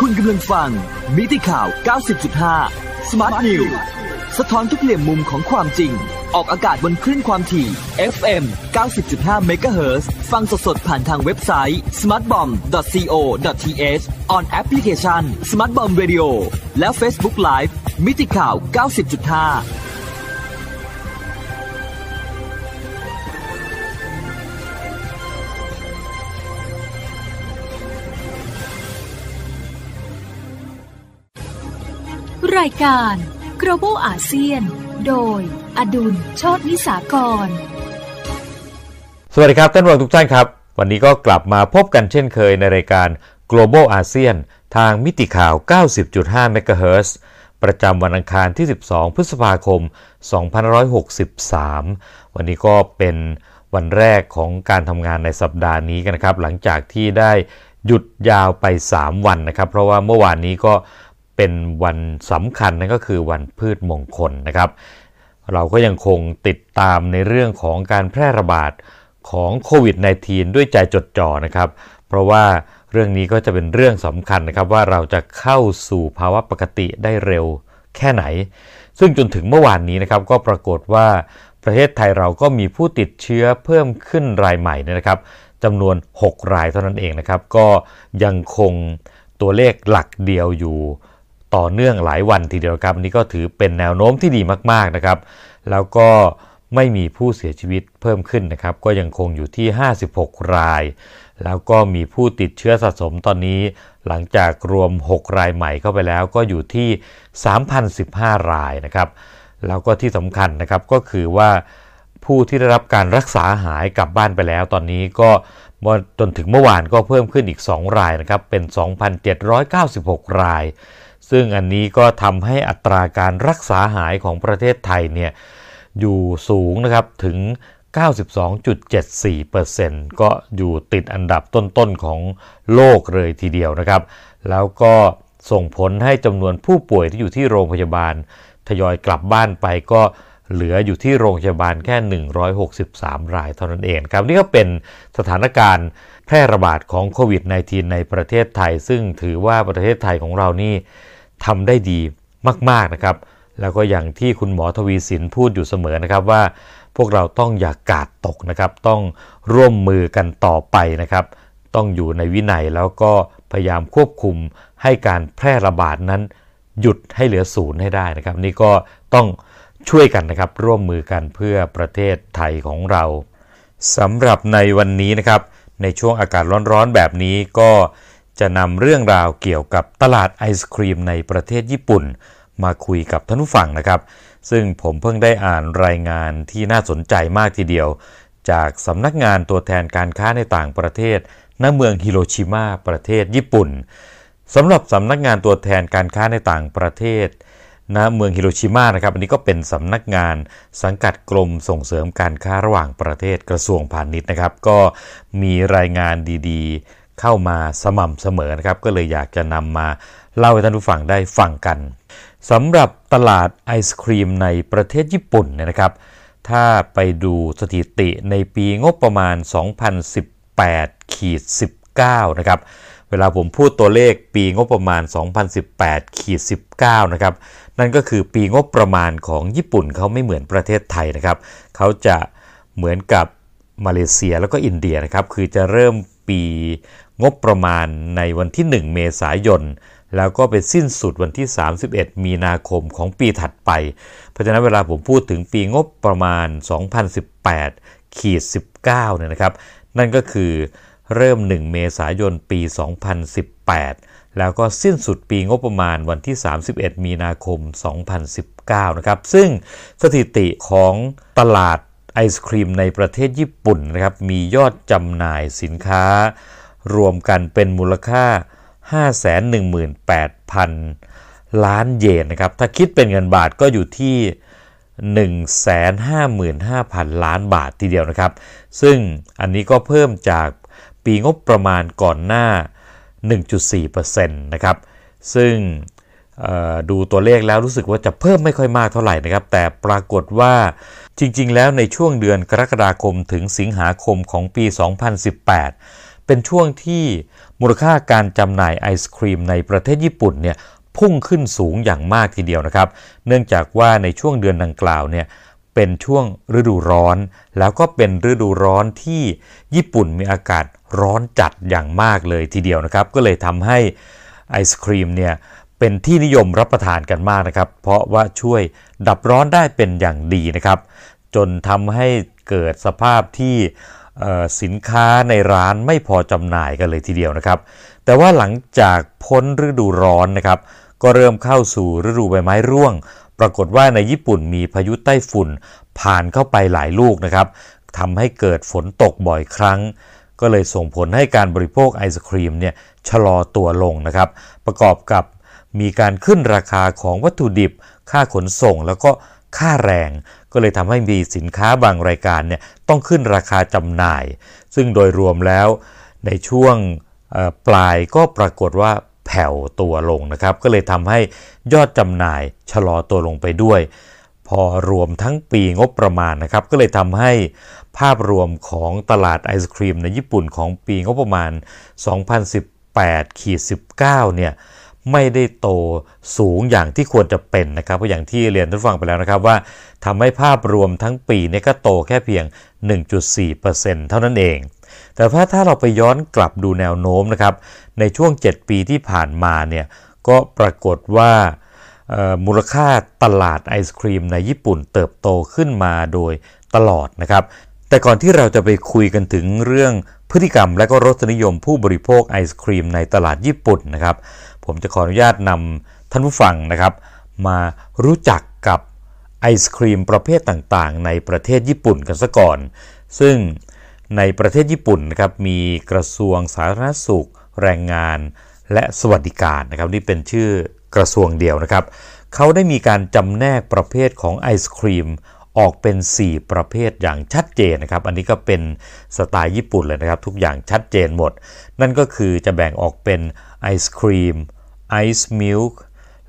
คุณกำลังฟัง มิติข่าว 90.5 Smart News สะท้อนทุกเหลี่ยมมุมของความจริง ออกอากาศบนคลื่นความถี่ FM 90.5 MHz ฟังสดๆผ่านทางเว็บไซต์ smartbomb.co.th on application Smartbomb Radio และ Facebook Live มิติข่าว 90.5 รายการ global อาเซียน โดย อดุลโชตนิสากร สวัสดีครับท่านผู้ชมทุกท่านครับ วันนี้ก็กลับมาพบกันเช่นเคยในรายการ global อาเซียน ทางมิติข่าว 90.5 MHz ประจำวันอังคารที่ 12 พฤษภาคม 2563 วันนี้ก็เป็นวันแรกของการทำงานในสัปดาห์นี้กันนะครับ หลังจากที่ได้หยุดยาวไป 3 วันนะครับ เพราะว่าเมื่อวานนี้ก็ เป็นวันสำคัญนั่นก็คือวันพืชมงคลนะครับ เราก็ยังคงติดตามในเรื่องของการแพร่ระบาดของโควิด -19 ด้วยใจจดจ่อนะครับ เพราะว่าเรื่องนี้ก็จะเป็นเรื่องสำคัญนะครับว่าเราจะเข้าสู่ภาวะปกติได้เร็วแค่ไหน ซึ่งจนถึงเมื่อวานนี้นะครับก็ปรากฏว่าประเทศไทยเราก็มีผู้ติดเชื้อเพิ่มขึ้นรายใหม่นะครับจำนวน 6 รายเท่านั้นเองนะครับ ก็ยังคงตัวเลขหลักเดียวอยู่ ต่อเนื่องหลายวันทีเดียวครับนี่ก็ถือเป็นแนวโน้มที่ดีมากๆนะครับ แล้วก็ไม่มีผู้เสียชีวิตเพิ่มขึ้นนะครับ ก็ยังคงอยู่ที่ 56 ราย แล้วก็มีผู้ติดเชื้อสะสมตอนนี้ หลังจากรวม 6 รายใหม่เข้าไปแล้วก็อยู่ที่ 3,015 รายนะครับ แล้วก็ที่สำคัญนะครับก็คือว่าผู้ที่ได้รับการรักษาหายกลับบ้านไปแล้ว ตอนนี้ก็จนถึงเมื่อวานก็เพิ่มขึ้นอีก 2 รายนะครับเป็น 2,796 ราย ซึ่งอันนี้ก็ทำให้อัตราการรักษาหายของประเทศไทยเนี่ยอยู่สูงนะครับถึง 92.74%ก็อยู่ติดอันดับต้นๆของโลกเลยทีเดียวนะครับ แล้วก็ส่งผลให้จำนวนผู้ป่วยที่อยู่ที่โรงพยาบาล ทยอยกลับบ้านไปก็เหลืออยู่ที่โรงพยาบาลแค่ 163 รายเท่านั้นเองครับนี่ก็เป็นสถานการณ์แพร่ระบาดของโควิด -19 ในประเทศไทย ซึ่งถือว่าประเทศไทยของเรานี่ ทำได้ดีมากๆนะครับ แล้วก็อย่างที่คุณหมอทวีสินพูดอยู่เสมอนะครับว่า พวกเราต้องอย่ากาดตกนะครับ ต้องร่วมมือกันต่อไปนะครับ ต้องอยู่ในวินัยแล้วก็พยายามควบคุมให้การแพร่ระบาดนั้น หยุดให้เหลือศูนย์ให้ได้นะครับ นี่ก็ต้องช่วยกันนะครับ ร่วมมือกันเพื่อประเทศไทยของเราสำหรับในวันนี้นะครับ ในช่วงอากาศร้อนๆแบบนี้ก็ จะนำเรื่องราวเกี่ยวกับตลาดไอศครีมในประเทศญี่ปุ่น มาคุยกับท่านผู้ฟังนะครับ ซึ่งผมเพิ่งได้อ่านรายงานที่น่าสนใจมากทีเดียว จากสำนักงานตัวแทนการค้าในต่างประเทศณเมืองฮิโรชิมาประเทศญี่ปุ่นสำหรับสำนักงานตัวแทนการค้าในต่างประเทศณเมืองฮิโรชิมานะครับ อันนี้ก็เป็นสำนักงานสังกัดกรมส่งเสริมการค้าระหว่างประเทศกระทรวงพาณิชย์นะครับ ก็มีรายงานดีๆ เข้ามาสม่ำเสมอนะครับ ก็เลยอยากจะนำมาเล่าให้ท่านผู้ฟังได้ฟังกันสำหรับตลาดไอศครีมในประเทศญี่ปุ่นเนี่ยนะครับ ถ้าไปดูสถิติในปีงบประมาณ 2018ขีด19 นะครับ เวลาผมพูดตัวเลขปีงบประมาณ 2018ขีด19 นะครับ นั่นก็คือปีงบประมาณของญี่ปุ่นเขาไม่เหมือนประเทศไทยนะครับ เขาจะเหมือนกับมาเลเซียแล้วก็อินเดียนะครับ คือจะเริ่ม ปี งบประมาณในวันที่ 1 เมษายน แล้วก็ไปสิ้นสุดวันที่ 31 มีนาคมของปีถัดไป เพราะฉะนั้นเวลาผมพูดถึงปีงบประมาณ 2018 ขีด 19 เนี่ยนะครับ นั่นก็คือเริ่ม 1 เมษายน ปี 2018 แล้วก็สิ้นสุดปีงบประมาณวันที่ 31 มีนาคม 2019 นะครับ ซึ่งสถิติของตลาด ไอศครีมในประเทศญี่ปุ่นนะครับมียอดจำหน่ายสินค้า รวมกันเป็นมูลค่า 518,000 ล้านเยนนะครับถ้าคิดเป็นเงินบาทก็อยู่ที่ 155,000 ล้านบาททีเดียวนะครับ ซึ่งอันนี้ก็เพิ่มจากปีงบประมาณก่อนหน้า 1.4%นะครับซึ่งดูตัวเลขแล้วรู้สึกว่าจะเพิ่มไม่ค่อยมากเท่าไหร่นะครับ แต่ปรากฏว่า จริงๆ แล้วในช่วงเดือนกรกฎาคมถึงสิงหาคมของปี 2018 เป็นช่วงที่มูลค่าการจำหน่ายไอศครีมในประเทศญี่ปุ่นเนี่ยพุ่งขึ้นสูงอย่างมากทีเดียวนะครับ เนื่องจากว่าในช่วงเดือนดังกล่าวเนี่ยเป็นช่วงฤดูร้อน แล้วก็เป็นฤดูร้อนที่ญี่ปุ่นมีอากาศร้อนจัดอย่างมากเลยทีเดียวนะครับ ก็เลยทำให้ไอศครีมเนี่ย เป็นที่นิยมรับประทานกันมากนะครับ เพราะว่าช่วยดับร้อนได้เป็นอย่างดีนะครับ จนทำให้เกิดสภาพที่สินค้าในร้านไม่พอจำหน่ายกันเลยทีเดียวนะครับ แต่ว่าหลังจากพ้นฤดูร้อนนะครับ ก็เริ่มเข้าสู่ฤดูใบไม้ร่วง ปรากฏว่าในญี่ปุ่นมีพายุไต้ฝุ่น ผ่านเข้าไปหลายลูกนะครับทำให้เกิดฝนตกบ่อยครั้ง ก็เลยส่งผลให้การบริโภคไอศครีมเนี่ยชะลอตัวลงนะครับ ประกอบกับ มีการขึ้นราคาของวัตถุดิบ ค่าขนส่งแล้วก็ค่าแรง ก็เลยทำให้มีสินค้าบางรายการเนี่ยต้องขึ้นราคาจำหน่าย ซึ่งโดยรวมแล้วในช่วงปลายก็ปรากฏว่าแผ่วตัวลงนะครับ ก็เลยทำให้ยอดจำหน่ายชะลอตัวลงไปด้วย พอรวมทั้งปีงบประมาณนะครับ ก็เลยทำให้ภาพรวมของตลาดไอศครีมในญี่ปุ่นของปีงบประมาณ 2018-19เนี่ย ไม่ได้โตสูงอย่างที่ควรจะเป็นนะครับเพราะอย่างที่เรียนท่านฟังไปแล้วนะครับว่าทำให้ภาพรวมทั้งปีนี้ก็โตแค่เพียง 1.4%เท่านั้นเอง แต่ถ้าถ้าเราไปย้อนกลับดูแนวโน้มนะครับในช่วง 7 ปีที่ผ่านมาเนี่ยก็ปรากฏว่ามูลค่าตลาดไอศครีมในญี่ปุ่นเติบโตขึ้นมาโดยตลอดนะครับ แต่ก่อนที่เราจะไปคุยกันถึงเรื่องพฤติกรรมและก็รสนิยมผู้บริโภคไอศครีมในตลาดญี่ปุ่นนะครับ ผมจะขออนุญาตนำท่านผู้ฟังนะครับ มารู้จักกับไอศครีมประเภทต่างๆ ในประเทศญี่ปุ่นกันซะก่อน ซึ่งในประเทศญี่ปุ่นนะครับมีกระทรวงสาธารณสุข แรงงาน และสวัสดิการนะครับนี่เป็นชื่อกระทรวงเดียวนะครับ เขาได้มีการจำแนกประเภทของไอศครีม ออกเป็น 4 ประเภทอย่างชัดเจนนะครับ อันนี้ก็เป็นสไตล์ญี่ปุ่นเลยนะครับ ทุกอย่างชัดเจนหมด นั่นก็คือจะแบ่งออกเป็นไอศครีมไอซ์มิลค์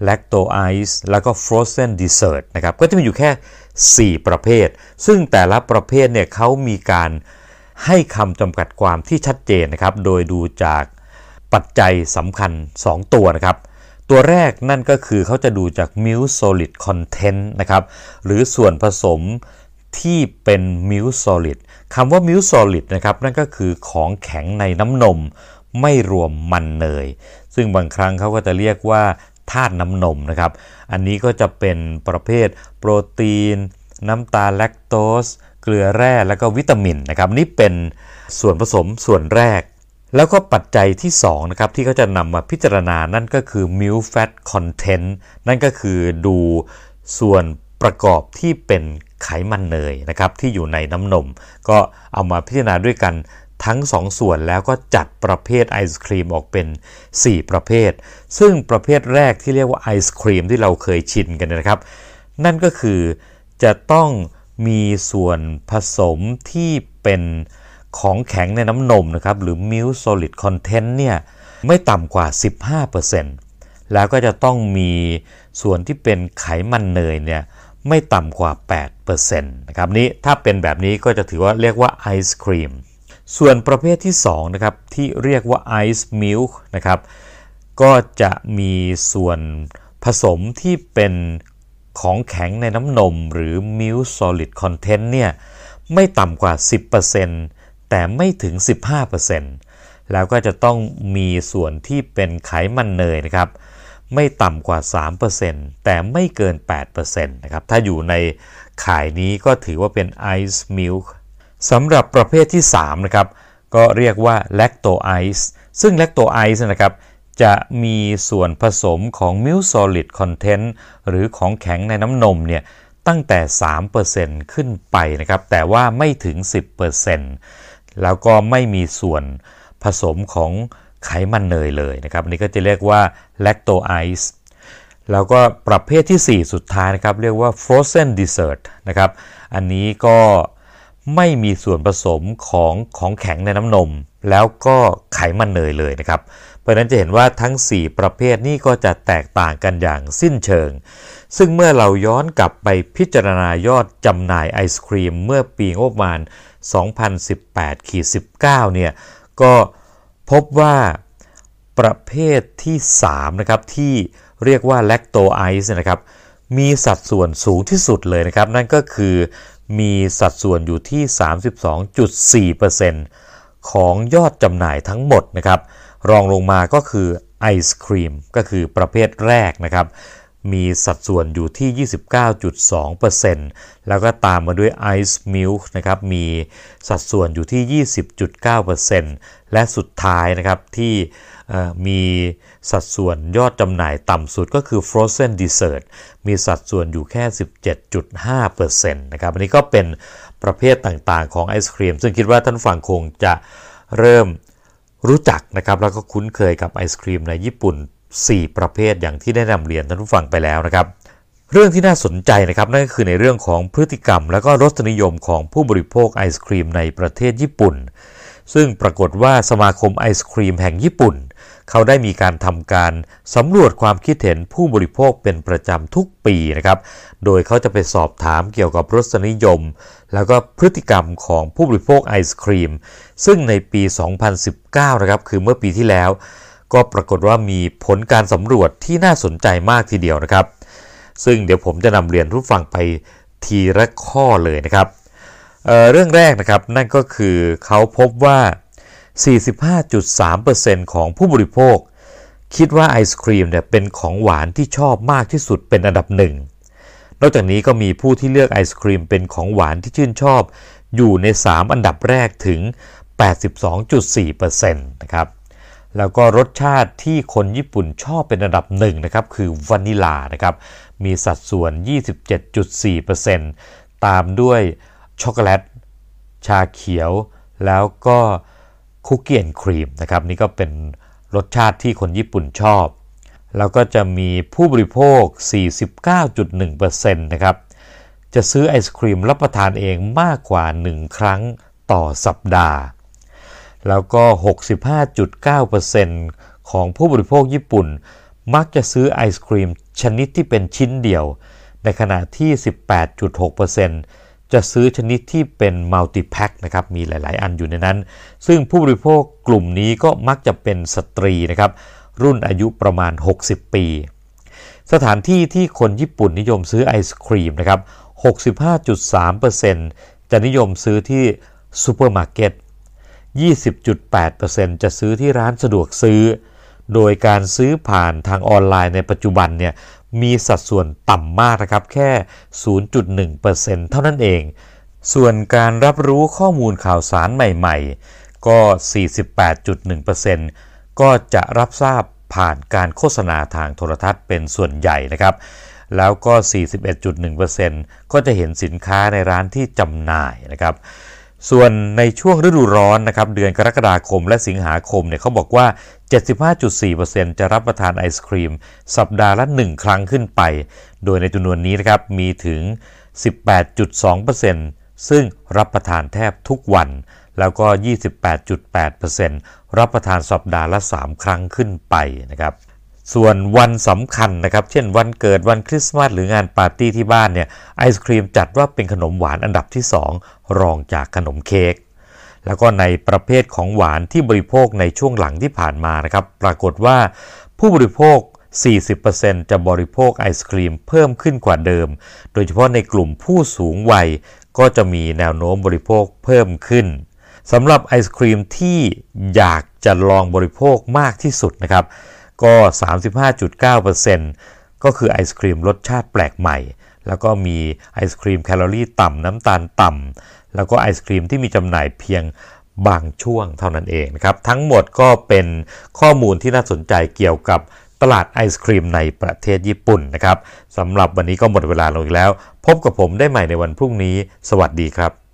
แลคโตไอซ์แล้วก็ฟรอสเซนดีเซอร์ตนะครับ ก็จะมีอยู่แค่ 4 ประเภท ซึ่งแต่ละประเภทเนี่ยเขามีการให้คำจำกัดความที่ชัดเจนนะครับ โดยดูจากปัจจัยสำคัญ 2 ตัวนะครับ ตัวแรกนั่นก็คือเขาจะดูจาก milk solid content นะครับ หรือส่วนผสมที่เป็น milk solid คำว่า milk solid นะครับ นั่นก็คือของแข็งในน้ำนม ไม่รวมมันเนย ซึ่งบางครั้งเขาก็จะเรียกว่าธาตุน้ำนมนะครับ อันนี้ก็จะเป็นประเภทโปรตีน น้ำตาลแลคโตส เกลือแร่ แล้วก็วิตามินนะครับ นี่เป็นส่วนผสมส่วนแรก แล้วก็ปัจจัยที่2นะครับที่เขาจะนำมาพิจารณานั่นก็คือ milk fat content นั่นก็คือดูส่วนประกอบที่เป็นไขมันเนยนะครับที่อยู่ในน้ำนม ก็เอามาพิจารณาด้วยกันทั้ง 2ส่วนแล้วก็จัดประเภทไอศครีมออกเป็น 4 ประเภท ซึ่งประเภทแรกที่เรียกว่าไอศครีมที่เราเคยชินกันนะครับ นั่นก็คือจะต้องมีส่วนผสมที่เป็น ของแข็งในน้ำนมนะครับหรือ milk solid content เนี่ยไม่ต่ำกว่า 15%แล้วก็จะต้องมีส่วนที่เป็นไขมันเนยเนี่ยไม่ต่ำกว่า 8%นะครับนี้ถ้าเป็นแบบนี้ก็จะถือว่าเรียกว่าไอศครีมส่วนประเภทที่2นะครับที่เรียกว่า Ice Milk นะครับก็จะมีส่วนผสมที่เป็นของแข็งในน้ำนมหรือ Milk Solid Content เนี่ยไม่ต่ำกว่า 10% แต่ไม่ถึง 15%แล้วก็จะต้องมีส่วนที่เป็นไขมันเนยนะครับ ไม่ต่ำกว่า 3%แต่ไม่เกิน 8%นะครับ ถ้าอยู่ในขายนี้ก็ถือว่าเป็น Ice Milk สำหรับประเภทที่ 3 นะครับ ก็เรียกว่าแลคโตไอซ์ซึ่งแลคโตไอซ์นะครับจะมีส่วนผสมของมิล solid content หรือของแข็งในน้ำนมเนี่ยตั้งแต่ 3%ขึ้นไปนะครับ แต่ว่าไม่ถึง 10% แล้วก็ไม่มีส่วนผสมของไขมันเนยเลยนะครับอันี่ก็จะเรียกว่าแลคโตไอซ์แล้วก็ประเภทที่ 4 สุดท้ายนะครับ เรียกว่า frozen dessert นะครับ อันนี้ก็ไม่มีส่วนผสมของของแข็งในน้ำนม แล้วก็ไขมันเนยเลยนะครับ เพราะนั้นจะเห็นว่าทั้ง 4 ประเภทนี้ก็จะแตกต่างกันอย่างสิ้นเชิง ซึ่งเมื่อเราย้อนกลับไปพิจารณายอดจำหน่ายไอศครีม เมื่อปีงบประมาณ 2018ขีด19 เนี่ย ก็พบว่าประเภทที่ 3 นะครับ ที่เรียกว่าแลคโตไอซ์นะครับ มีสัดส่วนสูงที่สุดเลยนะครับ นั่นก็คือมีสัดส่วนอยู่ที่ 32.4%ของยอดจำหน่ายทั้งหมดนะครับ รองลงมาก็คือไอศครีมก็คือประเภทแรกนะครับ มีสัดส่วนอยู่ที่ 29.2%แล้วก็ตามมาด้วยไอซ์มิลค์นะครับ มีสัดส่วนอยู่ที่ 20.9%และสุดท้ายนะครับที่มีสัดส่วนยอดจำหน่ายต่ำสุดก็คือ Frozen Dessert มีสัดส่วนอยู่แค่ 17.5%นะครับ อันนี้ก็เป็นประเภทต่างๆของไอศครีม ซึ่งคิดว่าท่านฟังคงจะเริ่มรู้จักนะครับ แล้วก็คุ้นเคยกับไอศครีมในญี่ปุ่น 4 ประเภทอย่างที่ได้นำเรียนท่านผู้ฟังไปแล้วนะครับ เรื่องที่น่าสนใจนะครับนั่นก็คือในเรื่องของพฤติกรรม และก็รสนิยมของผู้บริโภคไอศครีมในประเทศญี่ปุ่น ซึ่งปรากฏว่าสมาคมไอศครีมแห่งญี่ปุ่น เขาได้มีการทำการสำรวจความคิดเห็นผู้บริโภคเป็นประจำทุกปีนะครับ โดยเขาจะไปสอบถามเกี่ยวกับรสนิยม แล้วก็พฤติกรรมของผู้บริโภคไอศครีม ซึ่งในปี 2019 นะครับคือเมื่อปีที่แล้ว ก็ปรากฏว่ามีผลการสำรวจที่น่าสนใจมากทีเดียวนะครับ ซึ่งเดี๋ยวผมจะนำเรียนผู้ฟังไปทีละข้อเลยนะครับเเรื่องแรกนะครับนั่นก็คือเขาพบว่า 45.3%ของผู้บริโภค คิดว่าไอศครีมเนี่ยเป็นของหวานที่ชอบมากที่สุดเป็นอันดับหนึ่งนอกจากนี้ก็มีผู้ที่เลือกไอศครีมเป็นของหวานที่ชื่นชอบ อยู่ใน 3 อันดับแรกถึง 82.4%นะครับ แล้วก็รสชาติที่คนญี่ปุ่นชอบเป็นอันดับหนึ่งนะครับคือวานิลานะครับมีสัดส่วน 27.4%ตามด้วยช็อกโกแลต ชาเขียว แล้วก็คุกกี้แอนครีมนะครับนี่ก็เป็นรสชาติที่คนญี่ปุ่นชอบ แล้วก็จะมีผู้บริโภค 49.1%นะครับจะซื้อไอศครีมรับประทานเองมากกว่า 1 ครั้งต่อสัปดาห์ แล้วก็ 65.9%ของผู้บริโภคญี่ปุ่น มักจะซื้อไอศครีมชนิดที่เป็นชิ้นเดียว ในขณะที่ 18.6%จะซื้อชนิดที่เป็นมัลติแพ็คนะครับมีหลาย ๆ อันอยู่ในนั้น ซึ่งผู้บริโภคกลุ่มนี้ก็มักจะเป็นสตรีนะครับรุ่นอายุประมาณ 60 ปี สถานที่ที่คนญี่ปุ่นนิยมซื้อไอศกรีมนะครับ65.3%จะนิยมซื้อที่ซูเปอร์มาร์เก็ต 20.8%จะซื้อที่ร้านสะดวกซื้อ โดยการซื้อผ่านทางออนไลน์ในปัจจุบันเนี่ยมีสัดส่วนต่ำมากนะครับ แค่ 0.1%เท่านั้นเอง ส่วนการรับรู้ข้อมูลข่าวสารใหม่ๆ ก็ 48.1%ก็จะรับทราบผ่านการโฆษณาทางโทรทัศน์เป็นส่วนใหญ่นะครับ แล้วก็ 41.1%ก็จะเห็นสินค้าในร้านที่จำหน่ายนะครับ ส่วนในช่วงฤดูร้อนนะครับเดือนกรกฎาคมและสิงหาคมเนี่ยเขาบอกว่า 75.4%จะรับประทานไอศครีม สัปดาห์ละ 1 ครั้งขึ้นไป โดยในจำนวนนี้นะครับมีถึง 18.2%ซึ่งรับประทานแทบทุกวัน แล้วก็ 28.8%รับประทานสัปดาห์ละ 3 ครั้งขึ้นไปนะครับ ส่วนวันสำคัญนะครับ เช่นวันเกิดวันคริสต์มาสหรืองานปาร์ตี้ที่บ้านเนี่ยไอศครีมจัดว่าเป็นขนมหวานอันดับที่ 2 รองจากขนมเค้กแล้วก็ในประเภทของหวานที่บริโภคในช่วงหลังที่ผ่านมานะครับ ปรากฏว่าผู้บริโภค 40%จะบริโภคไอศครีมเพิ่มขึ้นกว่าเดิม โดยเฉพาะในกลุ่มผู้สูงวัย ก็จะมีแนวโน้มบริโภคเพิ่มขึ้นสำหรับไอศครีมที่อยากจะลองบริโภคมากที่สุดนะครับ ก็ 35.9%ก็คือไอศครีมรสชาติแปลกใหม่ แล้วก็มีไอศครีมแคลอรี่ต่ำน้ำตาลต่ำแล้วก็ไอศครีมที่มีจำหน่ายเพียงบางช่วงเท่านั้นเองนะครับ ทั้งหมดก็เป็นข้อมูลที่น่าสนใจเกี่ยวกับตลาดไอศครีมในประเทศญี่ปุ่นนะครับสำหรับวันนี้ก็หมดเวลาลงอีกแล้ว พบกับผมได้ใหม่ในวันพรุ่งนี้ สวัสดีครับ